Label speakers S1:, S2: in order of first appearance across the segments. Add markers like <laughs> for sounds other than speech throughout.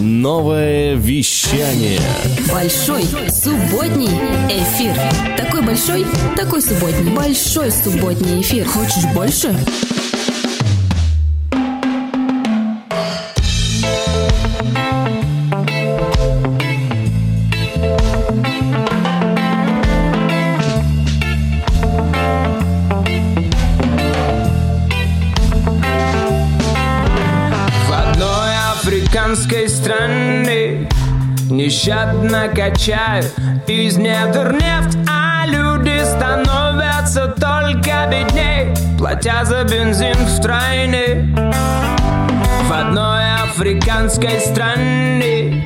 S1: Новое вещание.
S2: Большой субботний эфир. Такой большой, такой субботний. Большой субботний эфир. Хочешь больше?
S3: Нещадно качают из недр нефть А люди становятся только бедней Платя за бензин в стране В одной африканской стране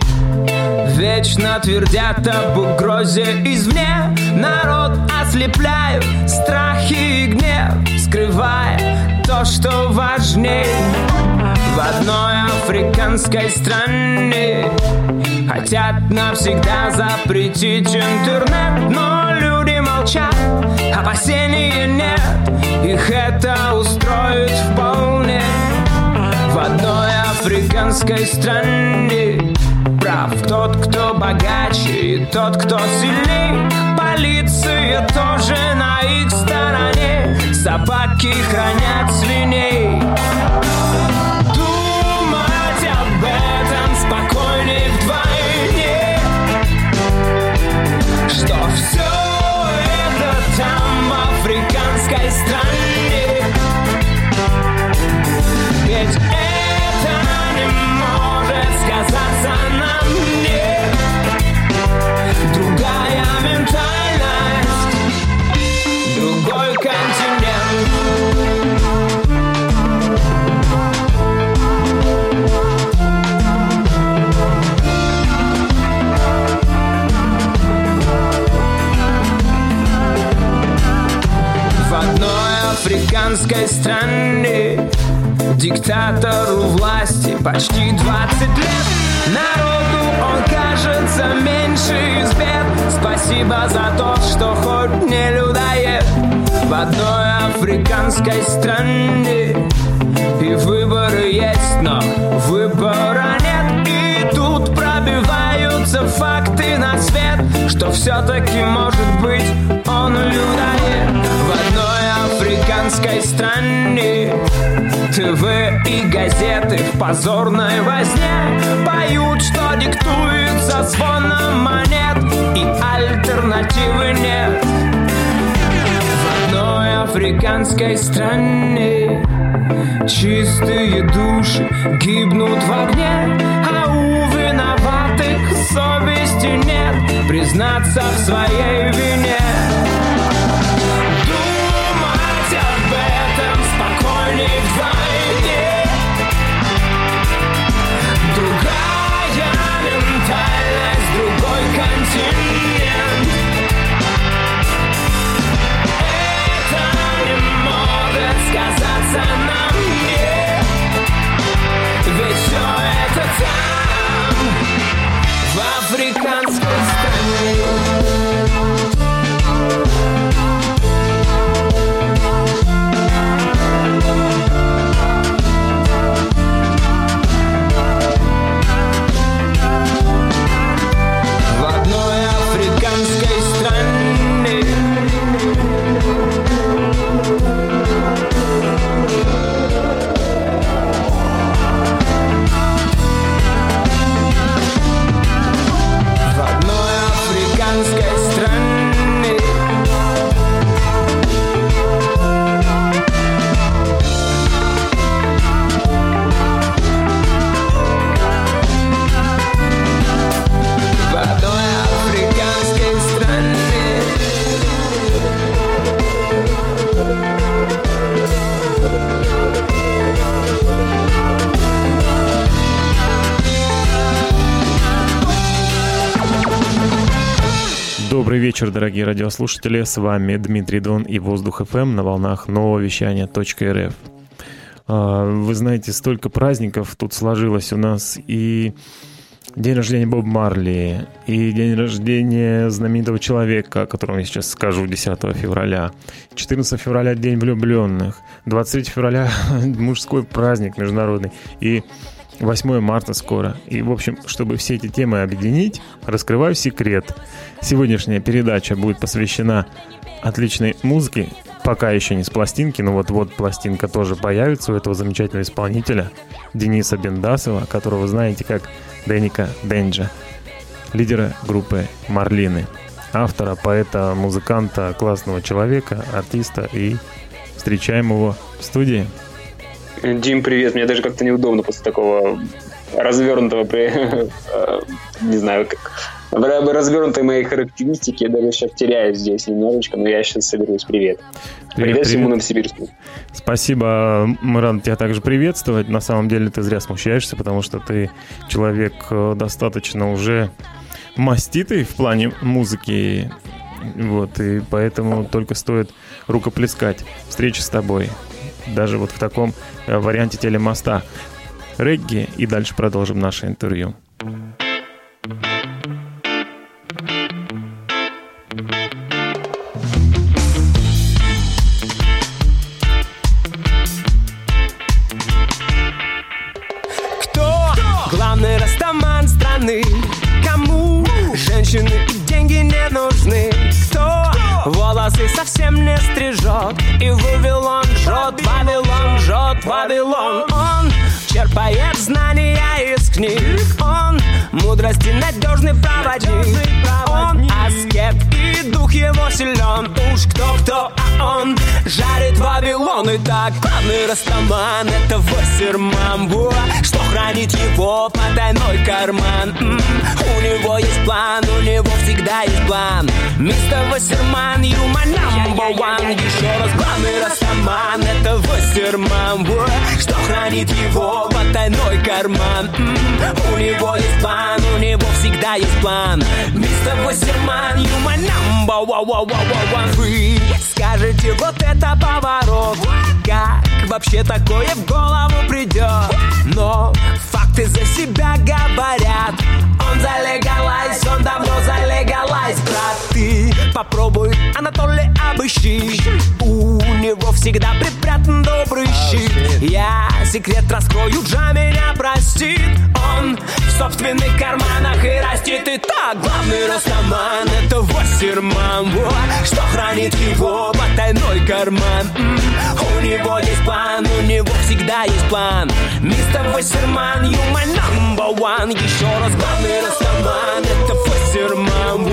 S3: Вечно твердят об угрозе извне. Народ ослепляют страхи и гнев Скрывая то, что важнее в одной африканской стране. Хотят навсегда запретить интернет Но люди молчат, опасений нет Их это устроит вполне. В одной африканской стране Прав тот, кто богаче и тот, кто сильней. Полиция тоже на их стороне. Собаки хранят свиней африканской страны Диктатору власти почти 20 лет. Народу он кажется меньше из бед. Спасибо за то, что хоть не людоед. В одной африканской стране И выборы есть, но выбора нет. И тут пробиваются факты на свет Что все-таки может быть он людоед. В одной африканской стране. ТВ и газеты в позорной возне Поют, что диктуется звоном монет И альтернативы нет. В одной африканской стране Чистые души гибнут в огне А у виноватых совести нет. Признаться в своей вине
S4: дорогие радиослушатели. С вами Дмитрий Дон и Воздух ФМ на волнах нового вещания .рф. А, вы знаете, столько праздников тут сложилось у нас. И день рождения Боб Марли, и день рождения знаменитого человека, о котором я сейчас скажу, 10 февраля. 14 февраля День влюбленных. 23 февраля <laughs> мужской праздник международный. И 8 марта скоро. И, в общем, чтобы все эти темы объединить, раскрываю секрет. Сегодняшняя передача будет посвящена отличной музыке, пока еще не с пластинки, но вот-вот пластинка тоже появится у этого замечательного исполнителя Дениса Бендасова, которого знаете как Деника Денджа, лидера группы «Марлины», автора, поэта, музыканта, классного человека, артиста и встречаем его в студии.
S5: Дим, привет. Мне даже как-то неудобно после такого развернутого, <laughs> э, не знаю, как развернутой моей характеристики, я даже сейчас теряюсь здесь немножечко, но я сейчас соберусь. Привет. Привет, привет, привет. всему Новосибирску.
S4: Спасибо, мы рады тебя также приветствовать. На самом деле ты зря смущаешься, потому что ты человек э, достаточно уже маститый в плане музыки. Вот, и поэтому только стоит рукоплескать встречи с тобой даже вот в таком э, варианте телемоста. Регги, и дальше продолжим наше интервью.
S3: Кто главный растаман страны? Кому женщины и деньги не нужны? Кто волосы совсем не стрижет И жжет, Вавилон жжет, Вавилон. Он черпает знания из книг. Он мудрости надежный проводник. Он аскет и дух его силен. Уж кто-кто, а он И так главный растаман это Вассерман Что хранит его потайной карман? М-м, У него есть план, у него всегда есть план. Мистер Вассерман, you my number one. Еще раз главный растаман это Вассерман Что хранит его потайной карман? М-м, У него есть план, у него всегда есть план. Мистер Вассерман, you my number one. Вы скажете, вот это поворот Как вообще такое в голову придет? Но факты за себя говорят. Он залегалайз, он давно залегалайз Брат, ты попробуй, Анатолий, обыщи. У него всегда припрятан добрый щит. Я секрет раскрою, Джа меня простит. Он в собственных карманах и растит. И так главный растаман это Вассерман. Что хранит его потайной карман. У него есть план, у него всегда есть план. Мистер Вассерман, you my number one. Еще раз главный растаман это Вассерман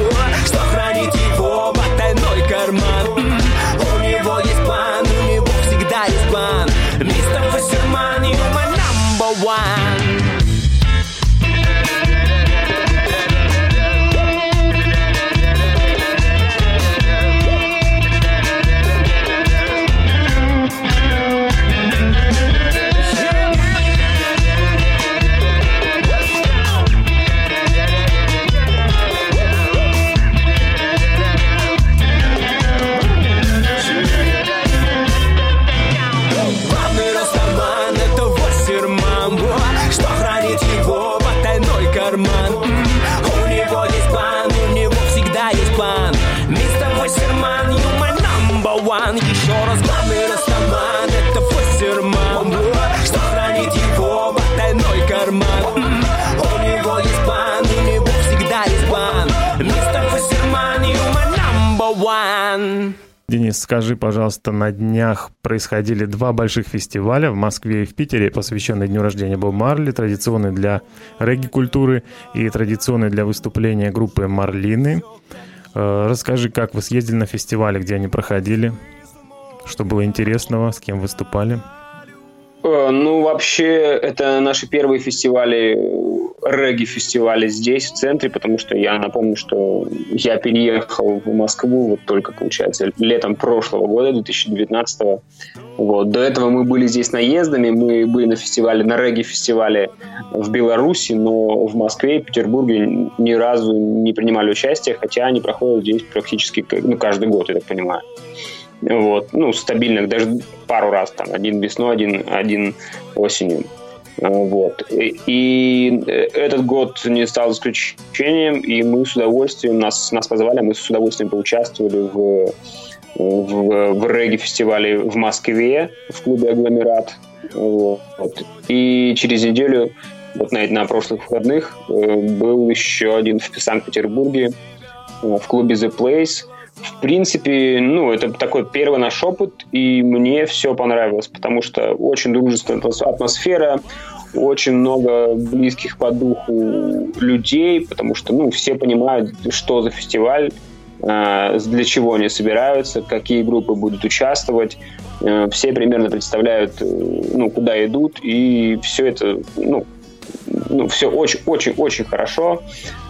S4: скажи, пожалуйста, на днях происходили два больших фестиваля в Москве и в Питере, посвященные дню рождения Боба Марли, традиционный для регги-культуры и традиционный для выступления группы Марлины. Э, Расскажи, как вы съездили на фестивали, где они проходили, что было интересного, с кем выступали?
S5: Э, Ну, вообще, это наши первые фестивали, регги-фестивали здесь, в центре, потому что я напомню, что я переехал в Москву вот только, получается, летом прошлого года, 2019 Вот. До этого мы были здесь наездами, мы были на фестивале, на регги-фестивале в Беларуси, но в Москве и Петербурге ни разу не принимали участие, хотя они проходят здесь практически ну, каждый год, я так понимаю. Вот. Ну, стабильно, даже пару раз, там, один весной, один, один осенью. А, Вот. И, и этот год не стал исключением, и мы с удовольствием, нас, нас позвали, мы с удовольствием поучаствовали в, в, в регги-фестивале в Москве, в клубе «Агломерат». Вот. И через неделю вот на, на прошлых выходных э, был еще один в Санкт-Петербурге э, в клубе The Place. В принципе, ну, это такой первый наш опыт, и мне все понравилось, потому что очень дружественная атмосфера, очень много близких по духу людей, потому что, ну, все понимают, что за фестиваль, э, для чего они собираются, какие группы будут участвовать. Все примерно представляют, ну, куда идут, и все это, ну, ну, все очень-очень-очень хорошо.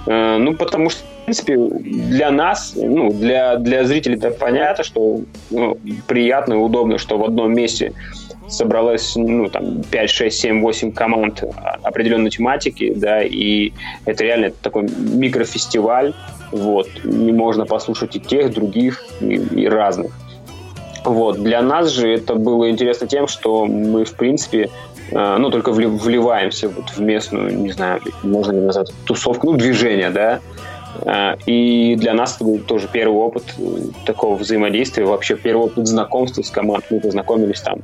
S5: Э, ну, потому что, принципе, для нас, ну, для, для зрителей это понятно, что ну, приятно и удобно, что в одном месте собралось, ну, там, 5, 6, 7, 8 команд определенной тематики, да, и это реально такой микрофестиваль, вот, и можно послушать и тех, других, и, и разных. Вот. Для нас же это было интересно тем, что мы, в принципе, а, ну, только вливаемся вот в местную, не знаю, можно ли назвать тусовку, ну, движение, да, и для нас это был тоже первый опыт э, такого взаимодействия, вообще первый опыт знакомства с командой. Мы познакомились там,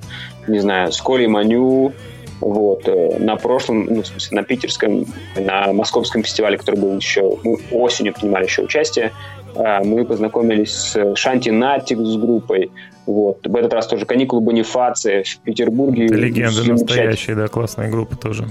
S5: не знаю, с Колей Маню, вот, э, на прошлом, ну, в смысле, на питерском, на московском фестивале, который был еще, мы осенью принимали еще участие, а, мы познакомились с Шанти Натик с группой, вот. В этот раз тоже каникулы Бонифация в Петербурге.
S4: Легенда настоящая, да, классная группа тоже.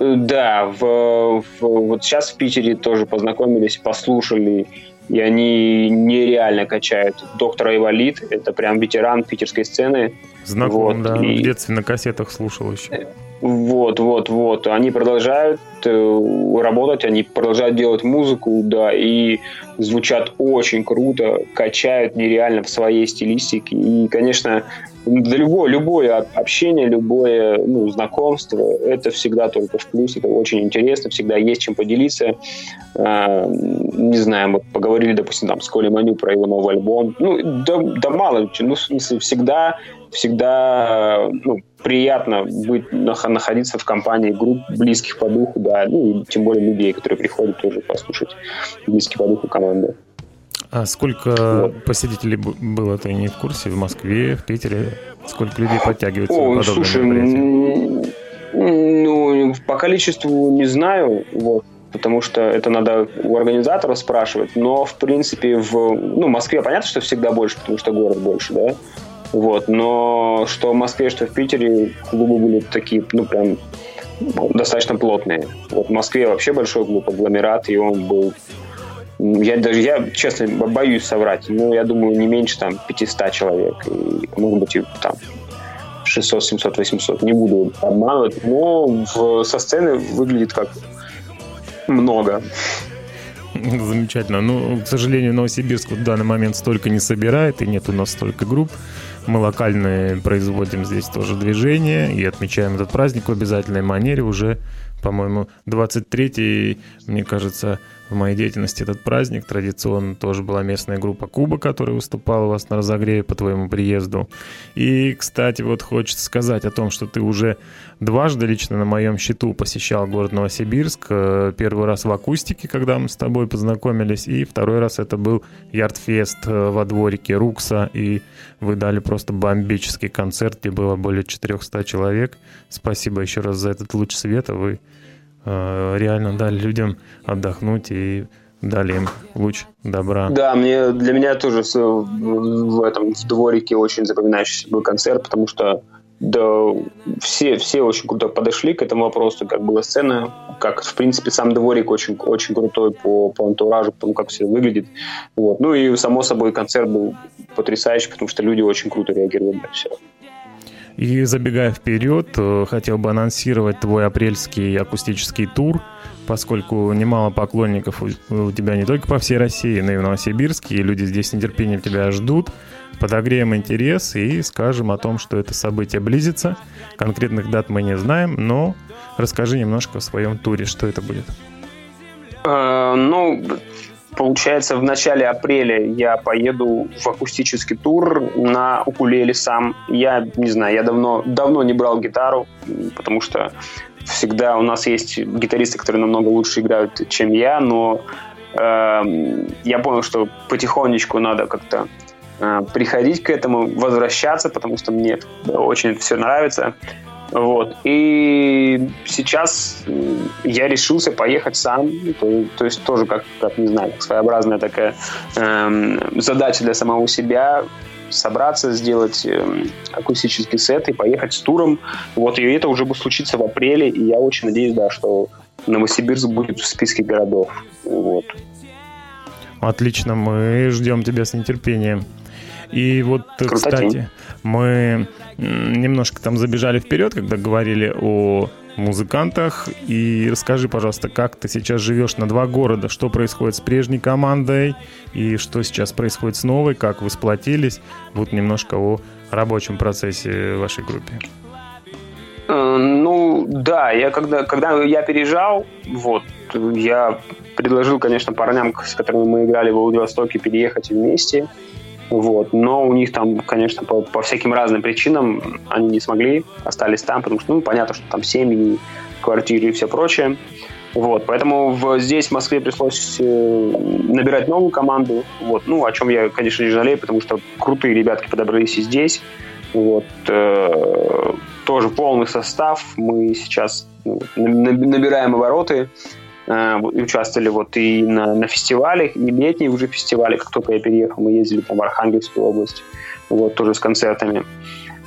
S5: Э, да, в, в, вот сейчас в Питере тоже познакомились, послушали, и они нереально качают. Доктор Айвалид, это прям ветеран питерской сцены.
S4: Знаком, вот, да, и... в детстве на кассетах слушал еще.
S5: Вот, вот, вот. Они продолжают э, работать, они продолжают делать музыку, да, и звучат очень круто, качают нереально в своей стилистике. И, конечно, да любое, любое общение, любое ну, знакомство, это всегда только в плюс, это очень интересно, всегда есть чем поделиться. А, не знаю, мы поговорили, допустим, там, с Колей Маню про его новый альбом. Ну, да, да мало, ну, в смысле, всегда, всегда, ну, приятно быть, находиться в компании групп близких по духу, да, ну и тем более людей, которые приходят тоже послушать близкие по духу команды.
S4: А сколько вот. посетителей было, ты не в курсе? В Москве, в Питере? Сколько людей подтягиваются О, слушай,
S5: Ну, по количеству не знаю, вот, потому что это надо у организаторов спрашивать, но, в принципе, в ну, Москве понятно, что всегда больше, потому что город больше, да, вот, но что в Москве, что в Питере клубы были такие, ну, прям достаточно плотные. Вот в Москве вообще большой клуб, агломерат, и он был я даже, я, честно, боюсь соврать, но я думаю, не меньше там 500 человек, и, может быть, и, там 600, 700, 800, не буду обманывать, но в, со сцены выглядит как много.
S4: Замечательно. Ну, к сожалению, Новосибирск в данный момент столько не собирает, и нет у нас столько групп. Мы локальные производим здесь тоже движение и отмечаем этот праздник в обязательной манере уже, по-моему, 23-й, мне кажется, в моей деятельности этот праздник. Традиционно тоже была местная группа Куба, которая выступала у вас на разогреве по твоему приезду. И, кстати, вот хочется сказать о том, что ты уже дважды лично на моем счету посещал город Новосибирск. Э, первый раз в акустике, когда мы с тобой познакомились, и второй раз это был Ярдфест э, во дворике Рукса, и вы дали просто бомбический концерт, где было более 400 человек. Спасибо еще раз за этот луч света. Вы реально дали людям отдохнуть и дали им луч добра.
S5: Да, мне для меня тоже в этом в дворике очень запоминающийся был концерт, потому что да, все, все очень круто подошли к этому вопросу, как была сцена, как, в принципе, сам дворик очень, очень крутой по, по антуражу, по тому, как все выглядит. Вот. Ну и, само собой, концерт был потрясающий, потому что люди очень круто реагировали на все.
S4: И забегая вперед, э, хотел бы анонсировать твой апрельский акустический тур, поскольку немало поклонников у тебя не только по всей России, но и в Новосибирске, и люди здесь с нетерпением тебя ждут. Подогреем интерес и скажем о том, что это событие близится. Конкретных дат мы не знаем, но расскажи немножко о своем туре, что это будет.
S5: Uh, ну, Получается, в начале апреля я поеду в акустический тур на укулеле сам. Я не знаю, я давно, давно не брал гитару, потому что всегда у нас есть гитаристы, которые намного лучше играют, чем я, но э, я понял, что потихонечку надо как-то э, приходить к этому, возвращаться, потому что мне очень все нравится. Вот. И сейчас я решился поехать сам. То, то есть тоже, как, как не знаю, своеобразная такая эм, задача для самого себя собраться, сделать э, акустический сет и поехать с туром. Вот, и это уже будет случиться в апреле, и я очень надеюсь, да, что Новосибирск будет в списке городов. Вот.
S4: Отлично, мы ждем тебя с нетерпением. И вот, Крутотень. кстати, мы немножко там забежали вперед, когда говорили о музыкантах. И расскажи, пожалуйста, как ты сейчас живешь на два города, что происходит с прежней командой и что сейчас происходит с новой, как вы сплотились. Вот немножко о рабочем процессе в вашей группе.
S5: Э, ну, да, я когда, когда я переезжал, вот, я предложил, конечно, парням, с которыми мы играли в Владивостоке, переехать вместе. Вот. Но у них там, конечно, по, по всяким разным причинам они не смогли, остались там, потому что, ну, понятно, что там семьи, квартиры и все прочее. Вот, поэтому в, здесь, в Москве, пришлось э, набирать новую команду. Вот, ну, о чем я, конечно, не жалею, потому что крутые ребятки подобрались и здесь. Вот, э, тоже полный состав. Мы сейчас ну, набираем обороты. Э, участвовали вот и на, на фестивалях, и летние уже фестивали, как только я переехал, мы ездили там в Архангельскую область, вот, тоже с концертами.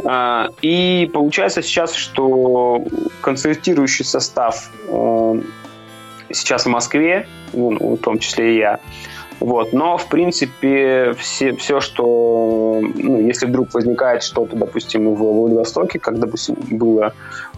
S5: Э, и получается сейчас, что концертирующий состав э, сейчас в Москве, ну, в том числе и я, вот. Но, в принципе, все, все что... Ну, если вдруг возникает что-то, допустим, в Владивостоке, как, допустим, было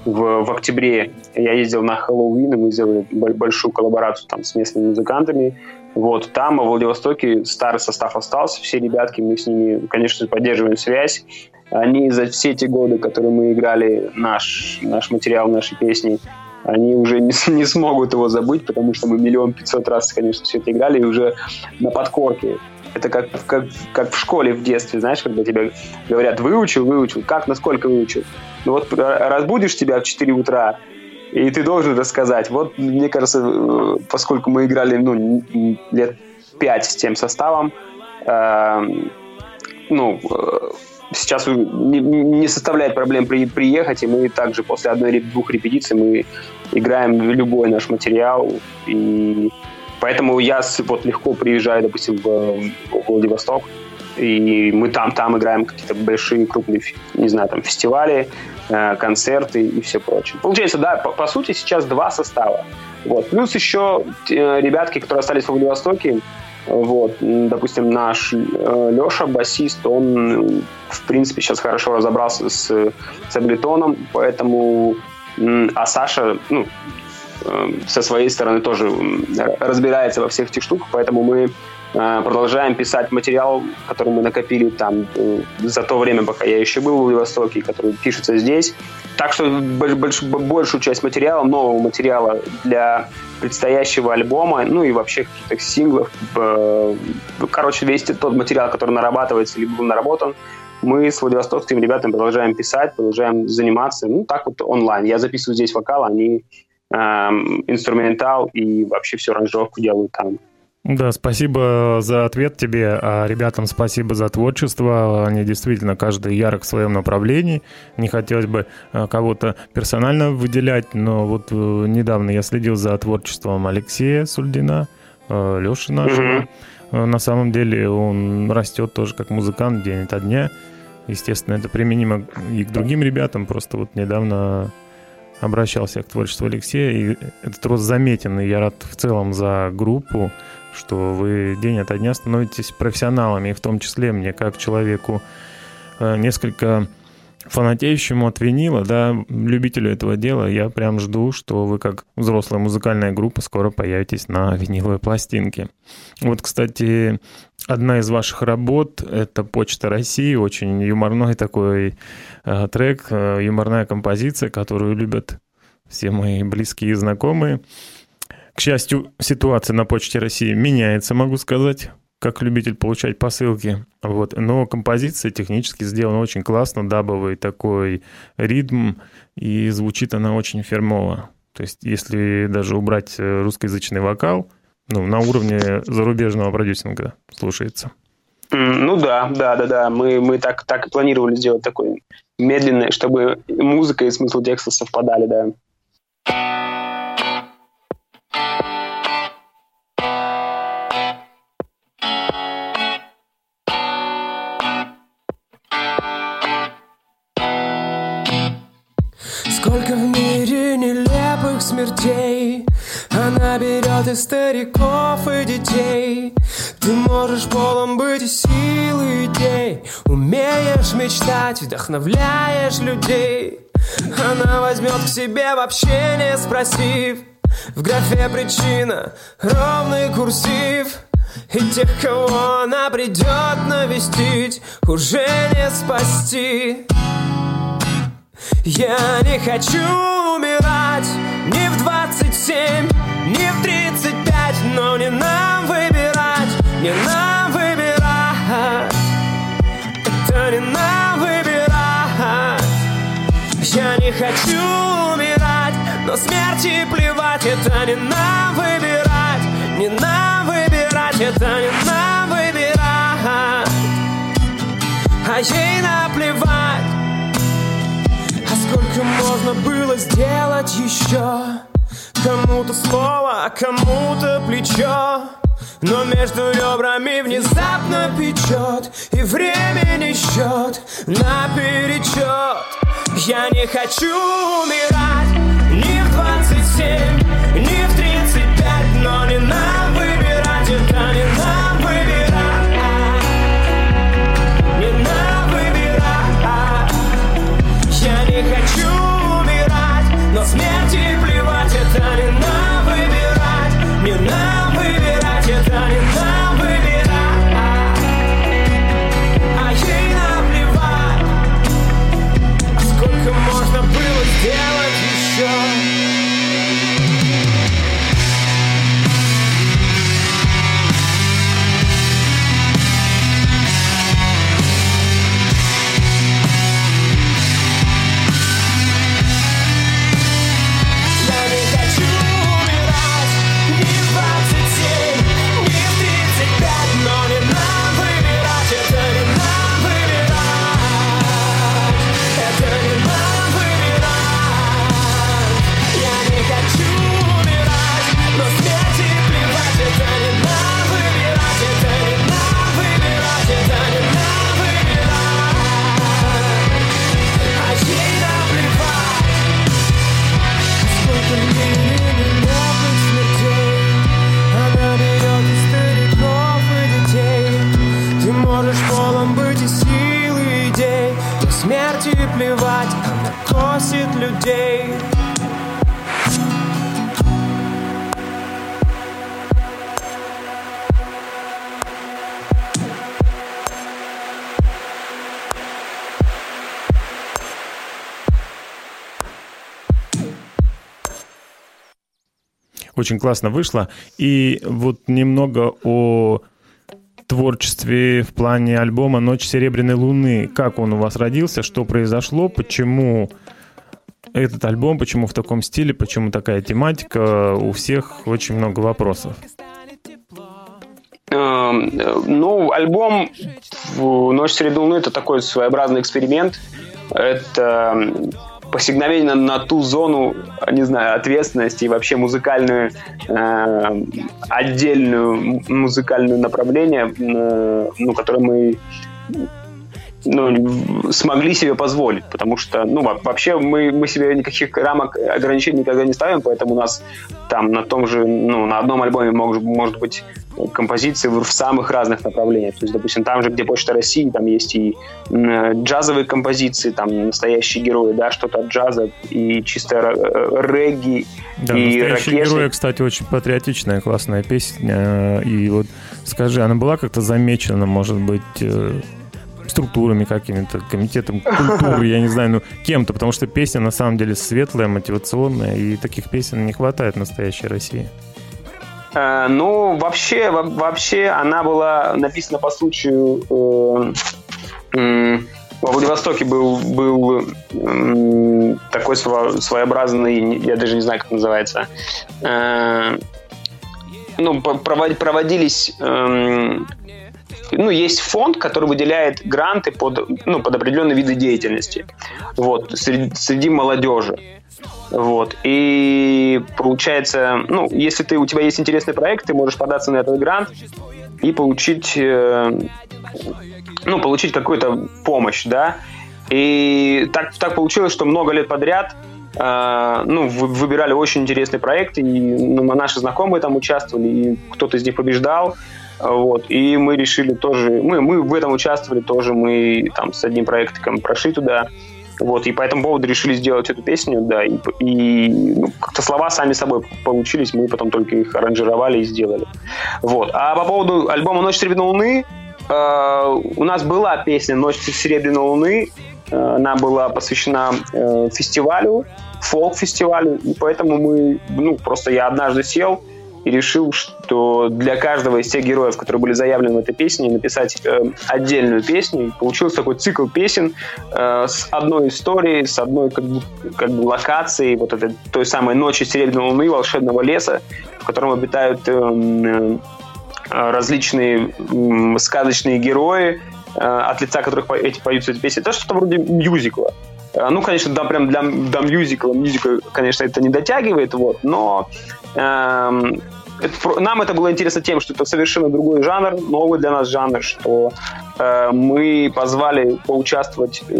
S5: в, в октябре, я ездил на Хэллоуин, и мы сделали большую коллаборацию там с местными музыкантами. Вот. Там, в Владивостоке, старый состав остался, все ребятки, мы с ними, конечно, поддерживаем связь. Они за все эти годы, которые мы играли наш, наш материал, наши песни, они уже не, <laughs> не смогут его забыть, потому что мы миллион пятьсот раз, конечно, все это играли, и уже на подкорке. Это как, как, как в школе в детстве, знаешь, когда тебе говорят, выучил, выучил, как, насколько выучил. Ну вот разбудишь тебя в 4 утра, и ты должен рассказать. Вот, мне кажется, э, поскольку мы играли ну, лет 5 с тем составом, э, ну, э, сейчас не, не составляет проблем при, приехать, и мы также после одной-двух репетиций мы играем любой наш материал, и поэтому я вот легко приезжаю, допустим, в, в Владивосток, и мы там, там играем какие-то большие, крупные, не знаю, там, фестивали, э, концерты и все прочее. Получается, да, по, по сути, сейчас два состава. Вот. Плюс еще э, ребятки, которые остались в Владивостоке, вот, допустим, наш э, Леша, басист, он, в принципе, сейчас хорошо разобрался с, с Абletоном, поэтому, а Саша, ну, э, со своей стороны тоже разбирается во всех этих штуках, поэтому мы э, продолжаем писать материал, который мы накопили там за то время, пока я еще был в Владивостоке, который пишется здесь. Так что больш, большую часть материала, нового материала для предстоящего альбома, ну и вообще каких-то синглов. Короче, весь тот материал, который нарабатывается или был наработан, мы с владивостокскими ребятами продолжаем писать, продолжаем заниматься. Ну, так вот онлайн. Я записываю здесь вокал, они эм, инструментал и вообще всю аранжировку делают там.
S4: Да, спасибо за ответ тебе, а ребятам спасибо за творчество. Они действительно каждый ярок в своем направлении. Не хотелось бы а, кого-то персонально выделять, но вот э, недавно я следил за творчеством Алексея Сульдина, э, Леши нашего. Mm-hmm. На самом деле он растет тоже как музыкант день ото дня. Естественно, это применимо и к другим ребятам. Просто вот недавно обращался к творчеству Алексея, и этот рост заметен, и я рад в целом за группу, что вы день ото дня становитесь профессионалами, и в том числе мне, как человеку э, несколько фанатеющему от винила, да, любителю этого дела, я прям жду, что вы как взрослая музыкальная группа скоро появитесь на виниловой пластинке. Вот, кстати, одна из ваших работ — это «Почта России», очень юморной такой э, трек, э, юморная композиция, которую любят все мои близкие и знакомые. К счастью, ситуация на Почте России меняется, могу сказать, как любитель получать посылки. Вот. Но композиция технически сделана очень классно, дабовый такой ритм, и звучит она очень фермово. То есть, если даже убрать русскоязычный вокал, ну, на уровне зарубежного продюсинга слушается.
S5: Ну да, да, да, да. Мы, мы так, так и планировали сделать такой медленный, чтобы музыка и смысл текста совпадали, да.
S3: Смертей Она берет и стариков, и детей. Ты можешь полом быть и силы идей. Умеешь мечтать, вдохновляешь людей. Она возьмет к себе вообще не спросив. В графе причина, ровный курсив. И тех, кого она придет навестить, уже не спасти. Я не хочу умирать ни в 27, ни в 35, но не нам выбирать, не нам выбирать. Это не нам выбирать. Я не хочу умирать, но смерти плевать, это не нам выбирать, не нам выбирать, это не нам выбирать. А ей наплевать. Можно было сделать еще? Кому-то слово, а кому-то плечо Но между ребрами внезапно печет И времени счет наперечет Я не хочу умирать Ни в 27, ни в 35 Но не нам
S4: Очень классно вышло. И вот немного о творчестве в плане альбома «Ночь серебряной луны». Как он у вас родился, что произошло, почему этот альбом, почему в таком стиле, почему такая тематика, у всех очень много вопросов.
S5: Эм, Ну, альбом «Ночь среды луны» — это такой своеобразный эксперимент. Это посигновение на ту зону, не знаю, ответственности и вообще музыкальную, э, отдельную м- музыкальную направление, э, ну, которое мы ну, смогли себе позволить, потому что, ну, во- вообще мы, мы себе никаких рамок ограничений никогда не ставим, поэтому у нас там на том же, ну, на одном альбоме может, может быть композиции в, в самых разных направлениях. То есть, допустим, там же, где Почта России, там есть и джазовые композиции, там настоящие герои, да, что-то от джаза и чисто э, регги,
S4: Да,
S5: и
S4: «Настоящие
S5: ракешник.
S4: герои», кстати, очень патриотичная, классная песня. И вот скажи, она была как-то замечена, может быть, э, структурами какими-то, комитетом культуры, я не знаю, ну, кем-то, потому что песня на самом деле светлая, мотивационная, и таких песен не хватает в настоящей России.
S5: Э, Ну, вообще, во- вообще она была написана по случаю... э, Во Владивостоке был, был такой сво- своеобразный, я даже не знаю, как называется, э, ну, проводились эм, ну, есть фонд, который выделяет гранты под, ну, под определенные виды деятельности. Вот, среди, среди молодежи. Вот. И получается, ну, если ты, у тебя есть интересный проект, ты можешь податься на этот грант и получить, э, ну, получить какую-то помощь, да. И так, так получилось, что много лет подряд э, ну, выбирали очень интересные проекты, и ну, наши знакомые там участвовали, и кто-то из них побеждал. Вот. И мы решили тоже, мы, мы в этом участвовали тоже, мы там с одним проектиком прошли туда. Вот, и по этому поводу решили сделать эту песню, да, и, и ну, как-то слова сами собой получились, мы потом только их аранжировали и сделали. Вот. А по поводу альбома «Ночь серебряной луны», э, у нас была песня «Ночь серебряной луны», э, она была посвящена э, фестивалю, фолк-фестивалю, и поэтому мы, ну, просто я однажды сел, и решил, что для каждого из тех героев, которые были заявлены в этой песне, написать э, отдельную песню. И получился такой цикл песен э, с одной историей, с одной как бы, как бы локацией вот этой той самой ночи серебряной луны, волшебного леса, в котором обитают э, э, различные сказочные герои, э, от лица которых эти поются эти песни. Это что-то вроде мюзикла. Э, ну, конечно, да, прям для, для мюзикла, мюзикла, конечно, это не дотягивает, вот, но нам это было интересно тем, что это совершенно другой жанр, новый для нас жанр, что э, мы позвали поучаствовать э,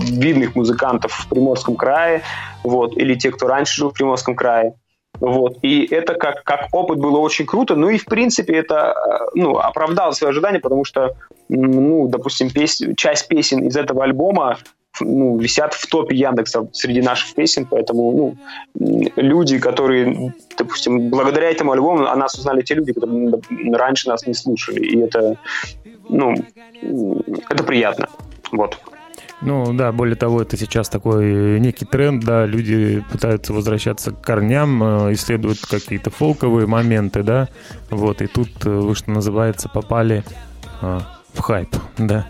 S5: видных музыкантов в Приморском крае, вот, или те, кто раньше жил в Приморском крае. Вот. И это как, как опыт было очень круто. Ну и, в принципе, это э, ну, оправдало свои ожидания, потому что, ну, допустим, пес... часть песен из этого альбома ну, висят в топе Яндекса среди наших песен, поэтому ну, люди, которые, допустим, благодаря этому альбому о нас узнали те люди, которые раньше нас не слушали, и это, ну, это приятно, вот.
S4: Ну да, более того, это сейчас такой некий тренд, да, люди пытаются возвращаться к корням, э, исследуют какие-то фолковые моменты, да, вот, и тут э, вы, что называется, попали а, в хайп, да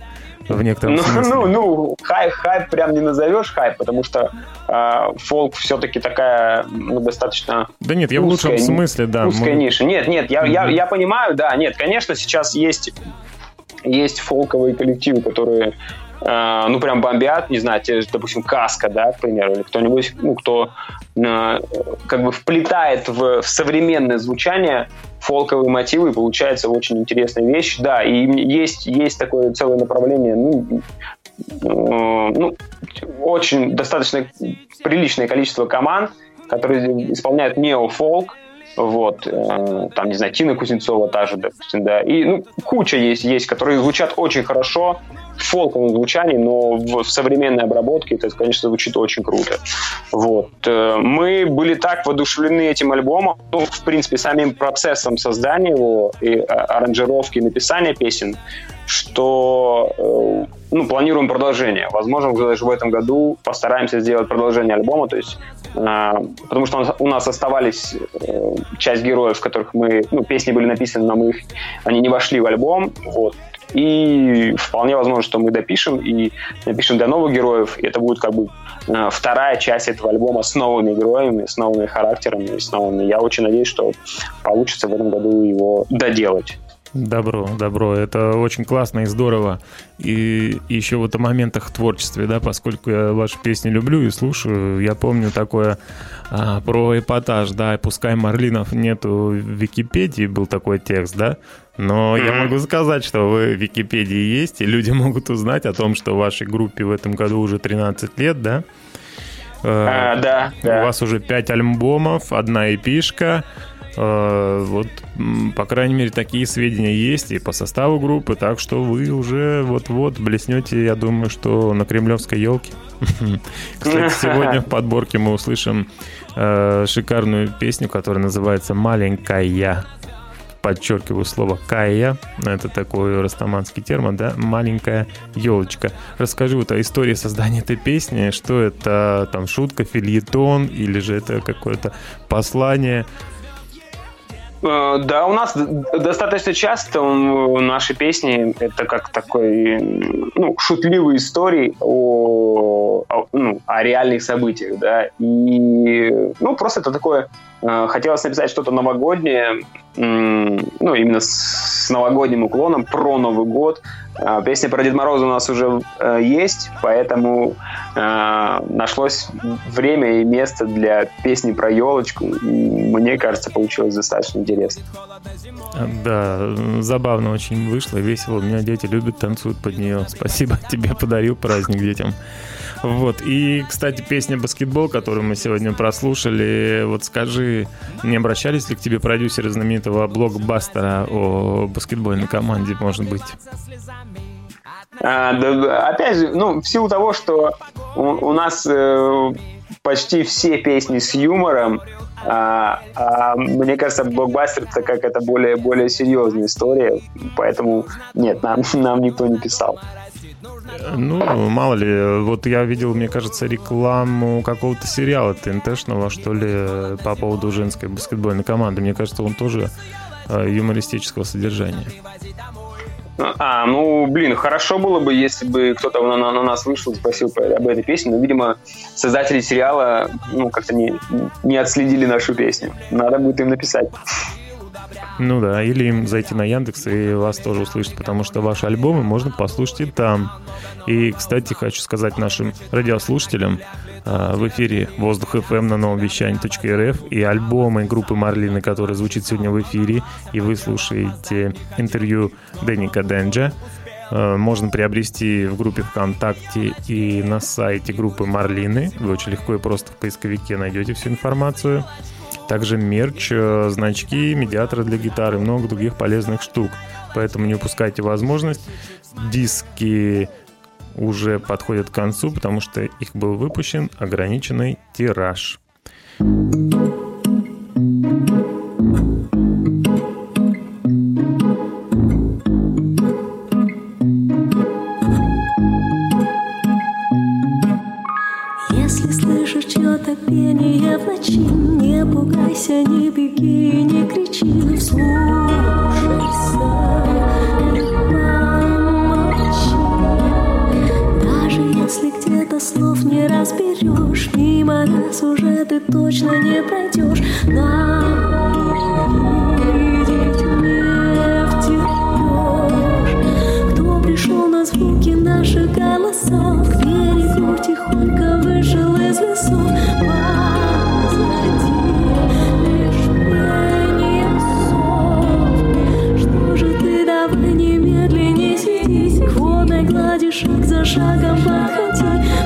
S4: в некотором
S5: ну,
S4: смысле.
S5: Ну, ну, хайп, хайп прям не назовешь хайп, потому что э, фолк все-таки такая ну, достаточно
S4: Да нет, я узкая, в лучшем смысле, да.
S5: Узкая мы... ниша. Нет, нет, я, mm-hmm. я, я понимаю, да, нет, конечно, сейчас есть, есть фолковые коллективы, которые э, ну, прям бомбят, не знаю, те, допустим, Каска, да, к примеру, или кто-нибудь, ну, кто э, как бы вплетает в, в современное звучание фолковые мотивы, и получается очень интересная вещь. Да, и есть, есть такое целое направление, ну, э, ну, очень достаточно приличное количество команд, которые исполняют неофолк, вот, э, там, не знаю, Тина Кузнецова та же, допустим, да, и, ну, куча есть, есть, которые звучат очень хорошо, в фолковом звучании, но в, в современной обработке это, конечно, звучит очень круто. Вот. Э, мы были так воодушевлены этим альбомом, ну, в принципе, самим процессом создания его и а, аранжировки написания песен, что э, ну, планируем продолжение. Возможно, даже в этом году постараемся сделать продолжение альбома, то есть э, потому что у нас оставались часть героев, которых мы, ну, песни были написаны, но мы их, они не вошли в альбом, вот, и вполне возможно, что мы допишем и напишем для новых героев. И это будет как бы э, вторая часть этого альбома с новыми героями, с новыми характерами, с новыми. Я очень надеюсь, что получится в этом году его доделать.
S4: Добро, добро. Это очень классно и здорово. И еще вот о моментах творчества, да, поскольку я ваши песни люблю и слушаю, я помню такое а, про эпатаж, да, пускай Марлинов нету в Википедии, был такой текст, да, но mm-hmm. я могу сказать, что вы в Википедии есть, и люди могут узнать о том, что вашей группе в этом году уже 13 лет, да?
S5: А, да,
S4: да. У вас уже 5 альбомов, одна эпишка, Э, вот, по крайней мере, такие сведения есть и по составу группы, так что вы уже вот-вот блеснете, я думаю, что на кремлевской елке. <laughs> Кстати, сегодня в <laughs> подборке мы услышим э, шикарную песню, которая называется «Маленькая» подчеркиваю слово «кая». Это такой растаманский термин, да? Маленькая елочка. Расскажи вот о истории создания этой песни. Что это, там, шутка, фильетон или же это какое-то послание?
S5: Э, да, у нас достаточно часто наши песни это как такой ну, шутливые истории о, о, ну, о реальных событиях, да, и ну просто это такое хотелось написать что-то новогоднее, ну, именно с новогодним уклоном про Новый год. А, песня про Дед Мороза у нас уже э, есть, поэтому э, нашлось время и место для песни про елочку. Мне кажется, получилось достаточно интересно.
S4: Да, забавно очень вышло, весело. У меня дети любят, танцуют под нее. Спасибо <laughs> тебе, подарил праздник детям. Вот. И, кстати, песня «Баскетбол», которую мы сегодня прослушали, вот скажи, не обращались ли к тебе продюсеры знаменитого блокбастера о баскетбольной команде, может быть?
S5: А, да, опять же, ну, в силу того, что у, у нас э, почти все песни с юмором, а, а, мне кажется, блокбастер это как это более более серьезная история, поэтому нет, нам <laughs> нам никто не писал.
S4: Ну, мало ли, вот я видел, мне кажется, рекламу какого-то сериала ТНТшного, что ли, по поводу женской баскетбольной команды. Мне кажется, он тоже э, юмористического содержания.
S5: А, ну, блин, хорошо было бы, если бы кто-то на, на, на нас вышел и спросил об этой песне, но, видимо, создатели сериала, ну, как-то не, не отследили нашу песню. Надо будет им написать.
S4: Ну да, или им зайти на Яндекс и вас тоже услышать, потому что ваши альбомы можно послушать и там. И, кстати, хочу сказать нашим радиослушателям, а, в эфире Воздух FM на новом вещании.рф и альбомы группы Марлины, который звучит сегодня в эфире, и вы слушаете интервью Дэника Денджа, а, можно приобрести в группе ВКонтакте и на сайте группы Марлины. Вы очень легко и просто в поисковике найдете всю информацию. Также мерч, э, значки, медиаторы для гитары много других полезных штук. Поэтому не упускайте возможность. Диски уже подходят к концу, потому что их был выпущен ограниченный тираж.
S6: Пугайся, не беги, не кричи Вслушайся и помолчи Даже если где-то слов не разберешь Мимо нас уже ты точно не пройдешь. Нам видеть не втерпешь Кто пришел на звуки наших голосов? К берегу тихонько вышел из лесов шаг за шагом подходи, мы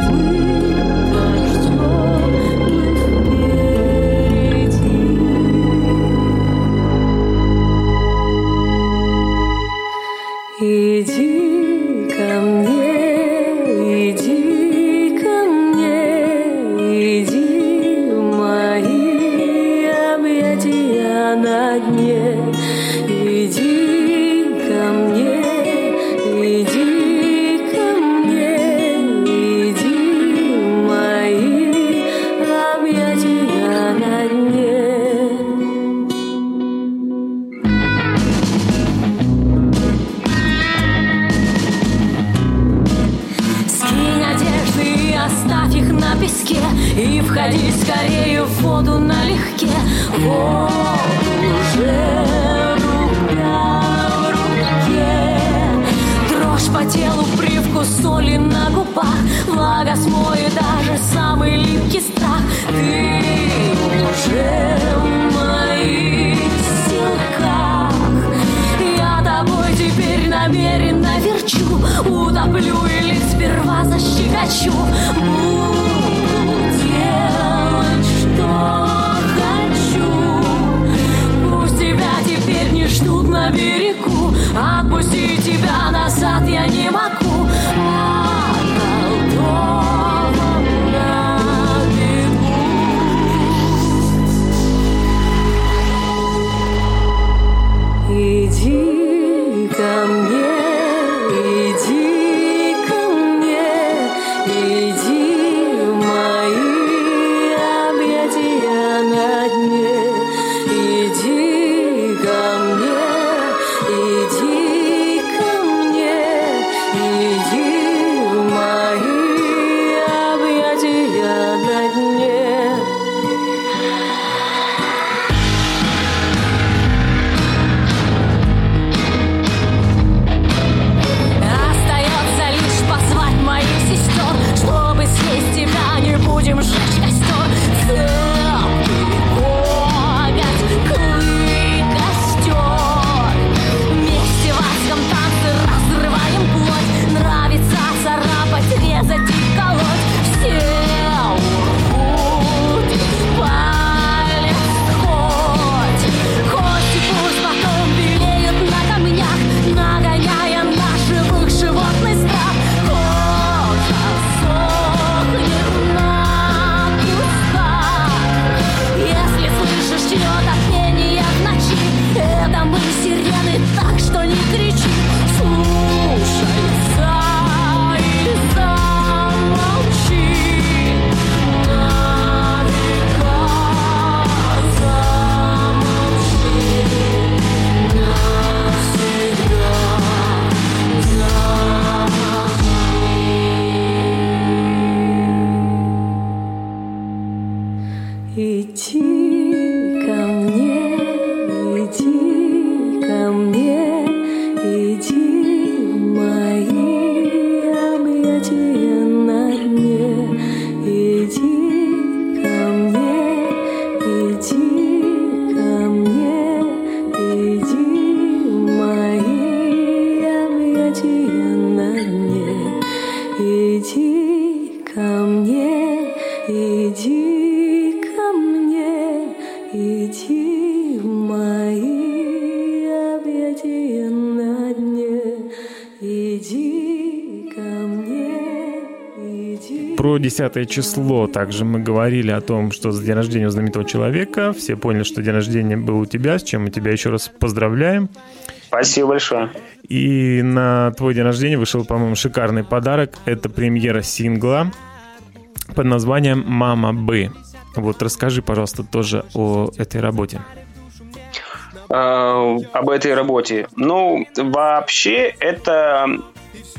S6: Дети мои, объятия на дне, иди ко мне, иди.
S4: Про 10 число также мы говорили о том, что за день рождения у знаменитого человека. Все поняли, что день рождения был у тебя, с чем мы тебя еще раз поздравляем.
S5: Спасибо большое.
S4: И на твой день рождения вышел, по-моему, шикарный подарок. Это премьера сингла под названием «Мама Б». Вот расскажи, пожалуйста, тоже о этой работе.
S5: Э, об этой работе. Ну, вообще, это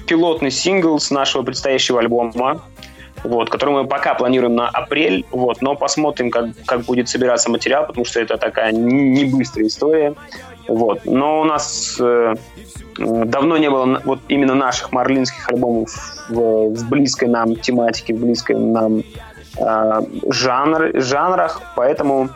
S5: пилотный сингл с нашего предстоящего альбома, вот, который мы пока планируем на апрель, вот, но посмотрим, как, как будет собираться материал, потому что это такая не быстрая история. Вот. Но у нас э, давно не было вот именно наших марлинских альбомов в, в близкой нам тематике, в близкой нам э, жанр, жанрах, поэтому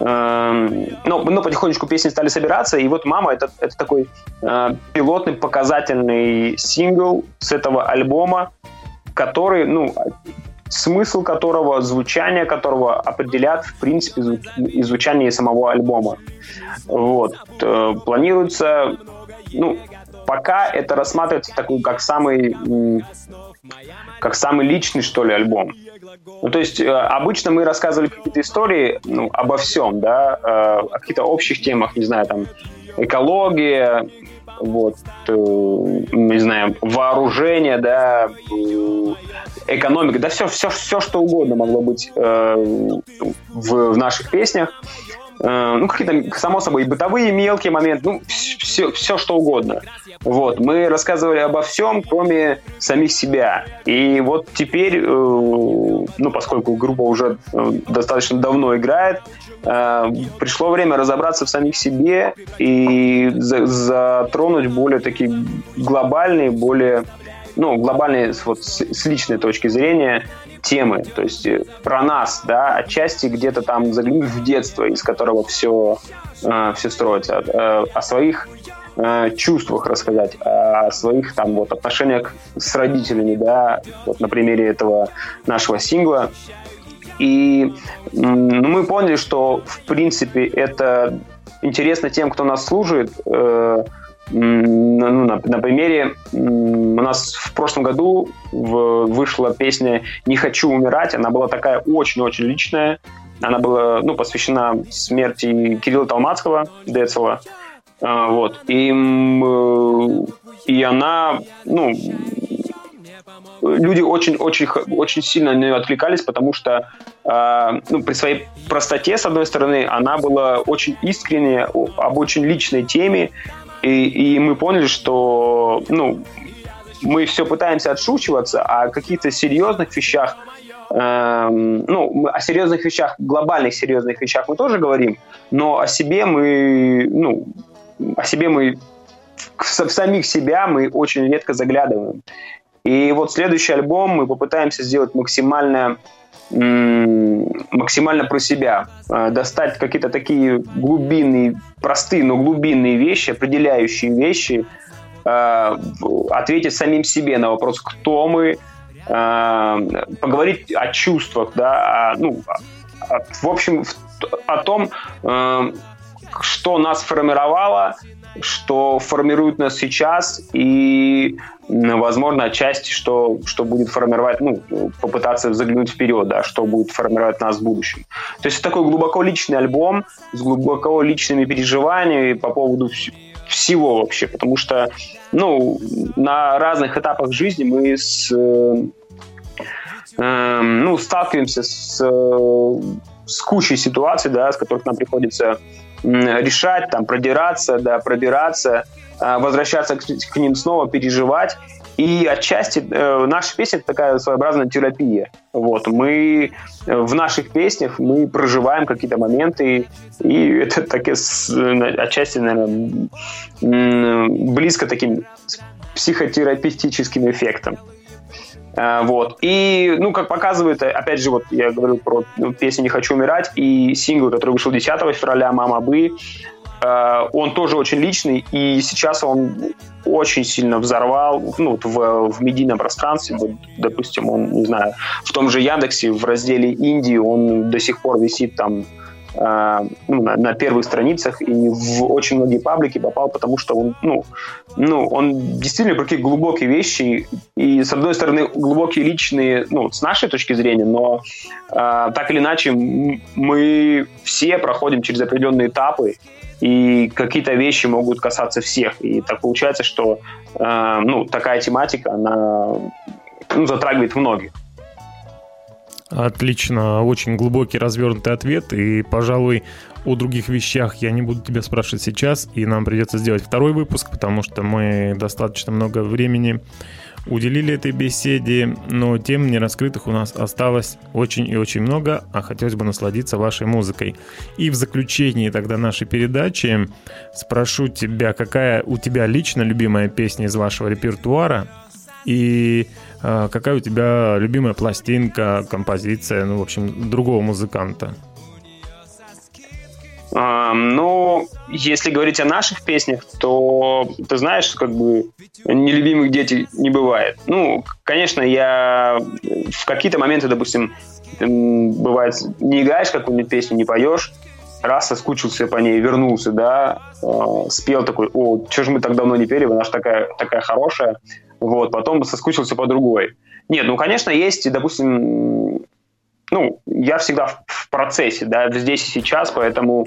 S5: э, ну, ну, потихонечку песни стали собираться, и вот «Мама» это, это такой э, пилотный показательный сингл с этого альбома, который, ну, смысл которого, звучание которого определят, в принципе, изучание самого альбома. Вот. Э, планируется, ну, пока это рассматривается такой, как самый, как самый личный, что ли, альбом. Ну, то есть, э, обычно мы рассказывали какие-то истории ну, обо всем, да, э, о каких-то общих темах, не знаю, там, экология, вот, не знаю, вооружение, да, экономика, да все, все, все что угодно могло быть в, в наших песнях. Э, ну, какие-то, само собой, бытовые мелкие моменты, ну, все, все что угодно. Вот, мы рассказывали обо всем, кроме самих себя. И вот теперь, э, ну, поскольку группа уже э, достаточно давно играет, пришло время разобраться в самих себе и затронуть более такие глобальные, более, ну, глобальные вот с личной точки зрения темы, то есть э, про нас, да, отчасти где-то там заглянуть в детство, из которого все, э, все строится, э, о своих э, чувствах рассказать, о своих там вот отношениях с родителями, да, вот на примере этого нашего сингла. И ну, мы поняли, что в принципе это интересно тем, кто нас служит, э, ну, на, на примере у нас в прошлом году в, вышла песня «Не хочу умирать». Она была такая очень-очень личная. Она была ну, посвящена смерти Кирилла Талмацкого, Децела. А, вот. И, и она, ну, люди очень-очень очень сильно на нее откликались, потому что э, ну, при своей простоте, с одной стороны, она была очень искренняя, об очень личной теме, и, и мы поняли, что ну, мы все пытаемся отшучиваться, а о каких-то серьезных вещах, эм, ну, о серьезных вещах, глобальных серьезных вещах мы тоже говорим, но о себе мы, ну, о себе мы, в, в самих себя мы очень редко заглядываем. И вот следующий альбом мы попытаемся сделать максимально максимально про себя, э, достать какие-то такие глубинные, простые, но глубинные вещи, определяющие вещи, э, ответить самим себе на вопрос, кто мы, э, поговорить о чувствах, да, о, ну, в общем, о том, что нас формировало, что формирует нас сейчас и, возможно, отчасти, что, что будет формировать, ну, попытаться заглянуть вперед, да, что будет формировать нас в будущем. То есть такой глубоко личный альбом с глубоко личными переживаниями по поводу всего вообще, потому что, ну, на разных этапах жизни мы с, э, э, ну, сталкиваемся с, э, с кучей ситуаций, да, с которых нам приходится решать, там, продираться, да, пробираться, а, возвращаться к, ним снова, переживать. И отчасти э, наша песня это такая своеобразная терапия. Вот мы э, в наших песнях мы проживаем какие-то моменты, и это так, отчасти, наверное, близко таким психотерапевтическим эффектом. Э, вот. И, ну, как показывает, опять же, вот я говорил про песню «Не хочу умирать» и сингл, который вышел 10 февраля «Мама бы», э, он тоже очень личный, и сейчас он очень сильно взорвал ну, в, в медийном пространстве. Вот, допустим, он, не знаю, в том же Яндексе в разделе Индии он до сих пор висит там э, на, на первых страницах и в очень многие паблики попал, потому что он, ну, ну, он действительно про какие глубокие вещи, и, с одной стороны, глубокие личные, ну, с нашей точки зрения, но э, так или иначе мы все проходим через определенные этапы, и какие-то вещи могут касаться всех. И так получается, что э, ну, такая тематика, она ну, затрагивает многих.
S4: Отлично, очень глубокий развернутый ответ, и, пожалуй, о других вещах я не буду тебя спрашивать сейчас, и нам придется сделать второй выпуск, потому что мы достаточно много времени уделили этой беседе, но тем нераскрытых у нас осталось очень и очень много, а хотелось бы насладиться вашей музыкой. И в заключении тогда нашей передачи спрошу тебя, какая у тебя лично любимая песня из вашего репертуара, и какая у тебя любимая пластинка, композиция, ну, в общем, другого музыканта?
S5: А, ну, если говорить о наших песнях, то ты знаешь, как бы нелюбимых детей не бывает. Ну, конечно, я в какие-то моменты, допустим, бывает, не играешь какую-нибудь песню, не поешь, раз соскучился по ней, вернулся, да, э, спел такой, о, что же мы так давно не пели, она же такая, такая хорошая, вот, потом соскучился по другой. Нет, ну, конечно, есть, допустим, ну, я всегда в, в процессе, да, здесь и сейчас, поэтому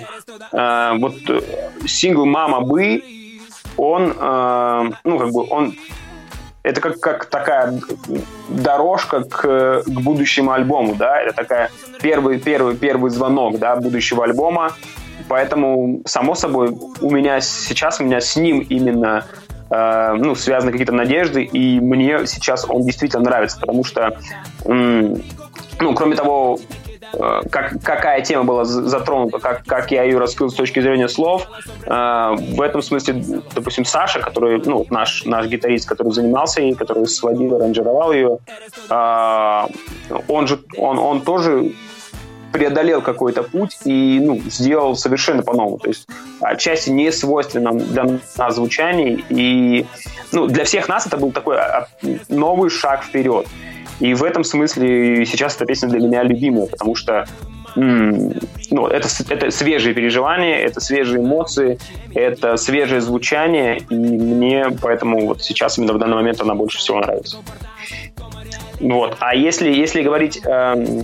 S5: э, вот э, сингл «Мама бы», он, э, ну, как бы, он это как, как такая дорожка к, к будущему альбому, да, это такая первый, первый, первый звонок, да, будущего альбома, поэтому, само собой, у меня сейчас, у меня с ним именно э, ну, связаны какие-то надежды, и мне сейчас он действительно нравится, потому что ну, кроме того, э, как, какая тема была затронута, как, как я ее раскрыл с точки зрения слов. Э, в этом смысле, допустим, Саша, который, ну, наш, наш гитарист, который занимался ей, который сводил, аранжировал ее, он же, он, он тоже преодолел какой-то путь и ну, сделал совершенно по-новому. То есть отчасти не свойственном для нас звучании. И ну, для всех нас это был такой а, новый шаг вперед. И в этом смысле сейчас эта песня для меня любимая, потому что ну, это, это свежие переживания, это свежие эмоции, это свежее звучание, и мне поэтому вот сейчас именно в данный момент она больше всего нравится. Вот. А если, если говорить, э, э,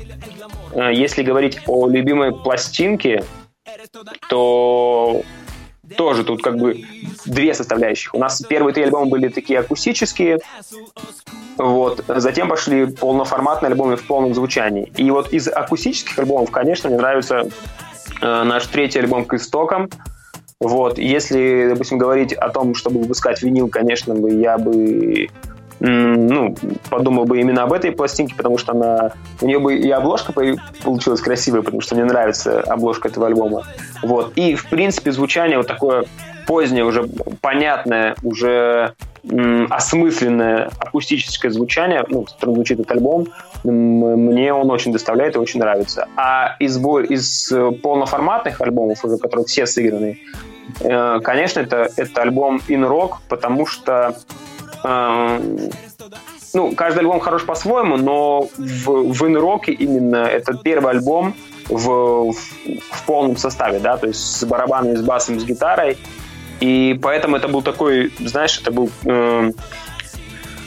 S5: если говорить о любимой пластинке, то тоже тут как бы две составляющих. У нас первые три альбома были такие акустические, вот. Затем пошли полноформатные альбомы в полном звучании. И вот из акустических альбомов, конечно, мне нравится э, наш третий альбом «К истокам». Вот. Если, допустим, говорить о том, чтобы выпускать винил, конечно, бы я бы ну, подумал бы именно об этой пластинке, потому что она, у нее бы и обложка получилась красивая, потому что мне нравится обложка этого альбома. Вот. И, в принципе, звучание вот такое позднее, уже понятное, уже осмысленное акустическое звучание, ну, которым звучит этот альбом, мне он очень доставляет и очень нравится. А из, из полноформатных альбомов, уже которые все сыграны, э, конечно, это, это альбом In Rock, потому что ну, каждый альбом хорош по-своему, но в, в Rock именно это первый альбом в, в, в полном составе, да, то есть с барабанами, с басом, с гитарой, и поэтому это был такой, знаешь, это был... Э,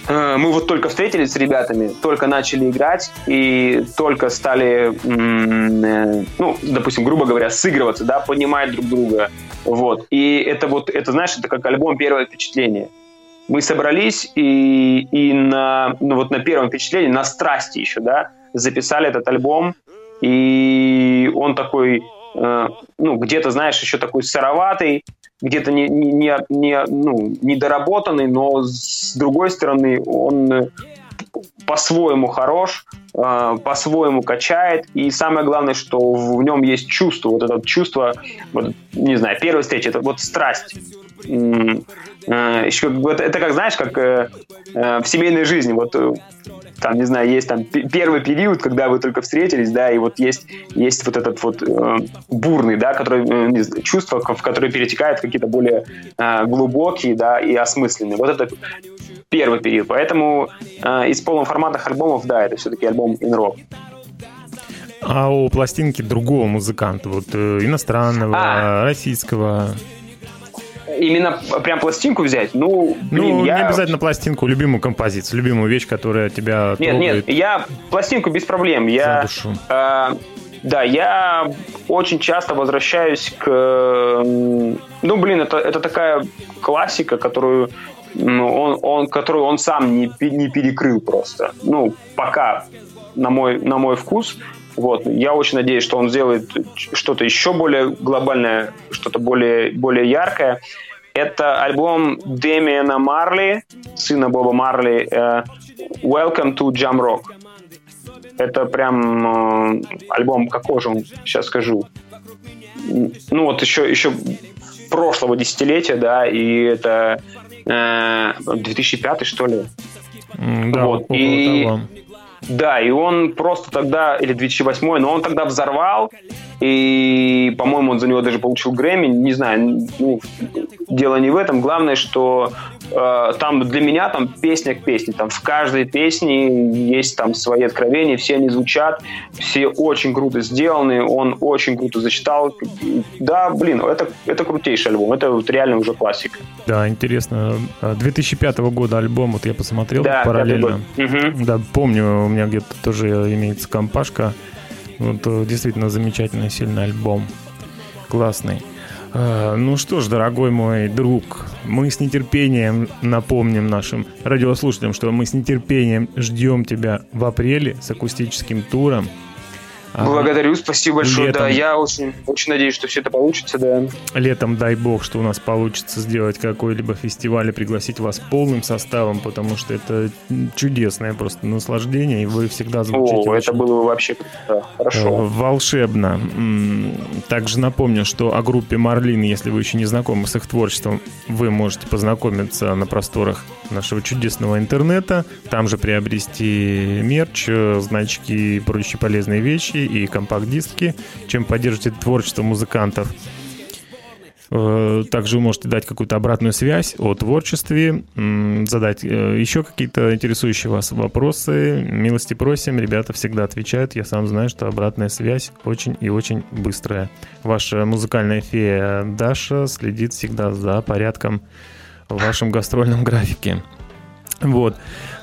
S5: э, мы вот только встретились с ребятами, только начали играть и только стали, э, ну, допустим, грубо говоря, сыгрываться, да, понимать друг друга. Вот. И это вот, это, знаешь, это как альбом «Первое впечатление». Мы собрались и, и на, ну, вот на первом впечатлении, на страсти еще, да, записали этот альбом, и он такой, э, ну, где-то, знаешь, еще такой сыроватый, где-то не, не, не, ну, недоработанный, но с другой стороны он э, по-своему хорош, э, по-своему качает, и самое главное, что в нем есть чувство, вот это чувство, вот, не знаю, первая встреча, это вот страсть. Э, еще, это, это как, знаешь, как э, э, в семейной жизни, вот э, там, не знаю, есть там первый период, когда вы только встретились, да, и вот есть, есть вот этот вот э, бурный, да, который, э, знаю, чувства, в которые перетекают какие-то более э, глубокие, да, и осмысленные. Вот это первый период. Поэтому э, из полноформатных альбомов, да, это все-таки альбом In Rock.
S4: А о пластинке другого музыканта, вот э, иностранного,
S5: А.
S4: российского.
S5: Именно прям пластинку взять? Ну, блин,
S4: ну,
S5: я...
S4: не обязательно пластинку, любимую композицию, любимую вещь, которая тебя
S5: Нет,
S4: трогает
S5: нет, я пластинку без проблем.
S4: за
S5: Я,
S4: душу.
S5: э, да, я очень часто возвращаюсь к... Ну, блин, это, это такая классика, которую ну, он, он, которую он сам не, не перекрыл просто. Ну, пока, на мой, на мой вкус. Вот. Я очень надеюсь, что он сделает что-то еще более глобальное, что-то более, более яркое. Это альбом Демиана Марли, сына Боба Марли, э, Welcome to Jam Rock. Это прям э, альбом, какой же он, сейчас скажу. Ну вот еще, еще прошлого десятилетия, да, и это э, 2005 что ли.
S4: Да,
S5: вот, и-
S4: того.
S5: Да, и он просто тогда, или 2008, но он тогда взорвал, и, по-моему, он за него даже получил Грэмми, не знаю, ну, дело не в этом, главное, что э, там для меня там песня к песне, там в каждой песне есть там свои откровения, все они звучат, все очень круто сделаны, он очень круто зачитал, да, блин, это, это крутейший альбом, это вот реально уже классика.
S4: Да, интересно. А, 2005 года альбом, вот я посмотрел
S5: Да,
S4: параллельно.
S5: Мгм.
S4: Да, помню, у меня где-то тоже имеется компашка. Вот э, действительно замечательный, сильный альбом. Классный. А, Ну что ж, дорогой мой друг, мы с нетерпением напомним нашим радиослушателям, что мы с нетерпением ждем тебя в апреле с акустическим туром.
S5: Благодарю, спасибо большое, да,
S4: летом.
S5: я очень, очень надеюсь, что все это получится, да.
S4: Летом, дай бог, что у нас получится сделать какой-либо фестиваль и пригласить вас полным составом, потому что это чудесное просто наслаждение, и вы всегда звучите
S5: О, это
S4: очень,
S5: было бы вообще да,
S4: э,
S5: хорошо.
S4: волшебно. М, Также напомню, что о группе Марлин, если вы еще не знакомы с их творчеством, вы можете познакомиться на просторах нашего чудесного интернета, там же приобрести мерч, э, значки и прочие полезные вещи и компакт-диски, чем поддержите творчество музыкантов. Э, Также вы можете дать какую-то обратную связь о творчестве, задать э, еще какие-то интересующие вас вопросы. Милости просим, ребята всегда отвечают. Я сам знаю, что обратная связь очень и очень быстрая. Ваша музыкальная фея Даша следит всегда за порядком в вашем гастрольном графике. Вот.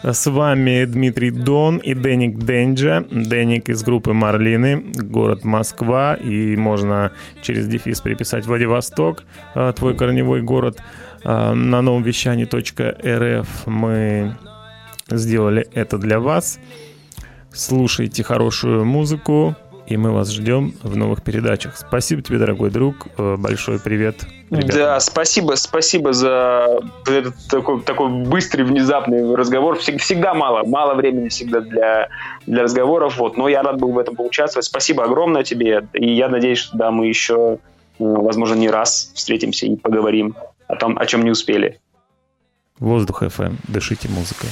S4: С вами Дмитрий Дон и Деник Денджа. Деник из группы Марлины, город Москва. И можно через дефис приписать Владивосток, а, твой корневой город. А, На новом вещании.рф мы сделали это для вас. Слушайте хорошую музыку, и мы вас ждем в новых передачах. Спасибо тебе, дорогой друг. Э, Большой привет. ребятам.
S5: Да, спасибо, спасибо за этот такой, такой быстрый, внезапный разговор. Всег- Всегда мало, мало времени всегда для, для разговоров, вот, но я рад был в этом поучаствовать. Спасибо огромное тебе, и я надеюсь, что да, мы еще, э, возможно, не раз встретимся и поговорим о том, о чем не успели.
S4: Воздух FM. Дышите музыкой.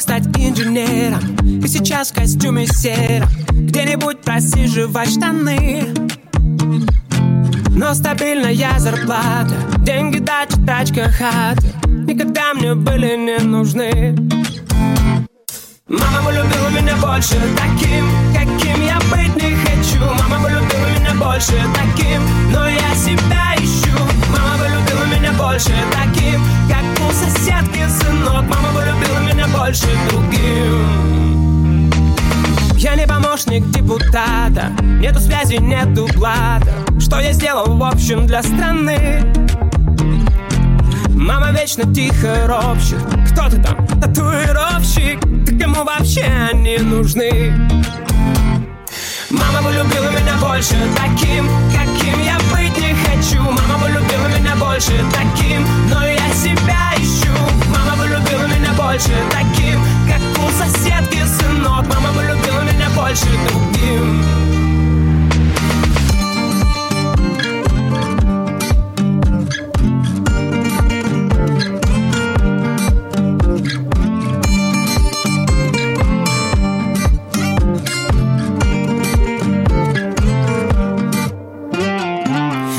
S3: Мог стать инженером. И сейчас в костюме сером Где-нибудь просиживать штаны. Но стабильная зарплата. Деньги, дача, тачка, хата Никогда мне были не нужны. Мама любила меня больше таким, каким я быть не хочу. Мама любила меня больше таким, но я себя ищу. Мама любила меня больше таким, как у соседки сынок. Мама любила меня больше другим Я не помощник депутата, нету связи, нету блата Что я сделал в общем для страны? Мама вечно тихо ропщет Кто ты там, татуировщик? Ты кому вообще они нужны? Мама бы любила меня больше таким, каким я быть не хочу Мама бы любила меня больше таким, меня больше таким Как у соседки сынок. Мама полюбила меня больше другим.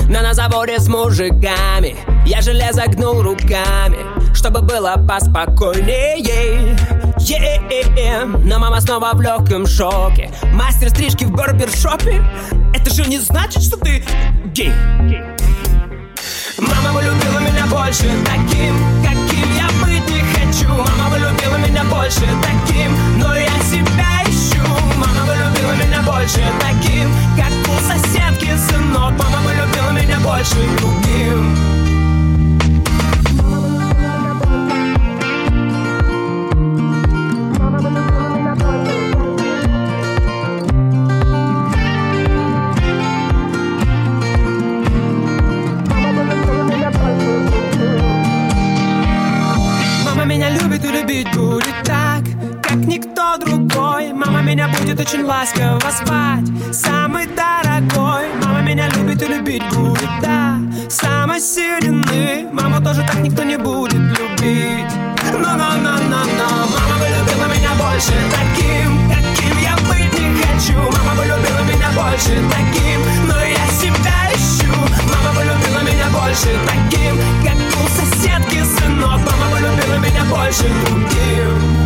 S3: На заводе с мужиками Я железо гнул руками. Чтобы было поспокойнее. Yeah. Но мама снова в легком шоке. Мастер стрижки в барбершопе. Это же не значит, что ты гей. Мама полюбила меня больше таким, каким я быть не хочу. Мама полюбила меня больше таким, но я себя ищу. Мама полюбила меня больше таким, как у соседки сынок. Мама полюбила меня больше другим любить будет так, как никто другой. Мама меня будет очень ласково спать Самый дорогой. Мама меня любит и любить будет, да. Самой сильны Маму тоже так никто не будет любить. Но-но-но-но-но. Мама бы любила меня больше таким, каким я быть не хочу. Мама бы любила меня больше таким, но я себя ищу. Мама бы любила меня больше таким. больше другим.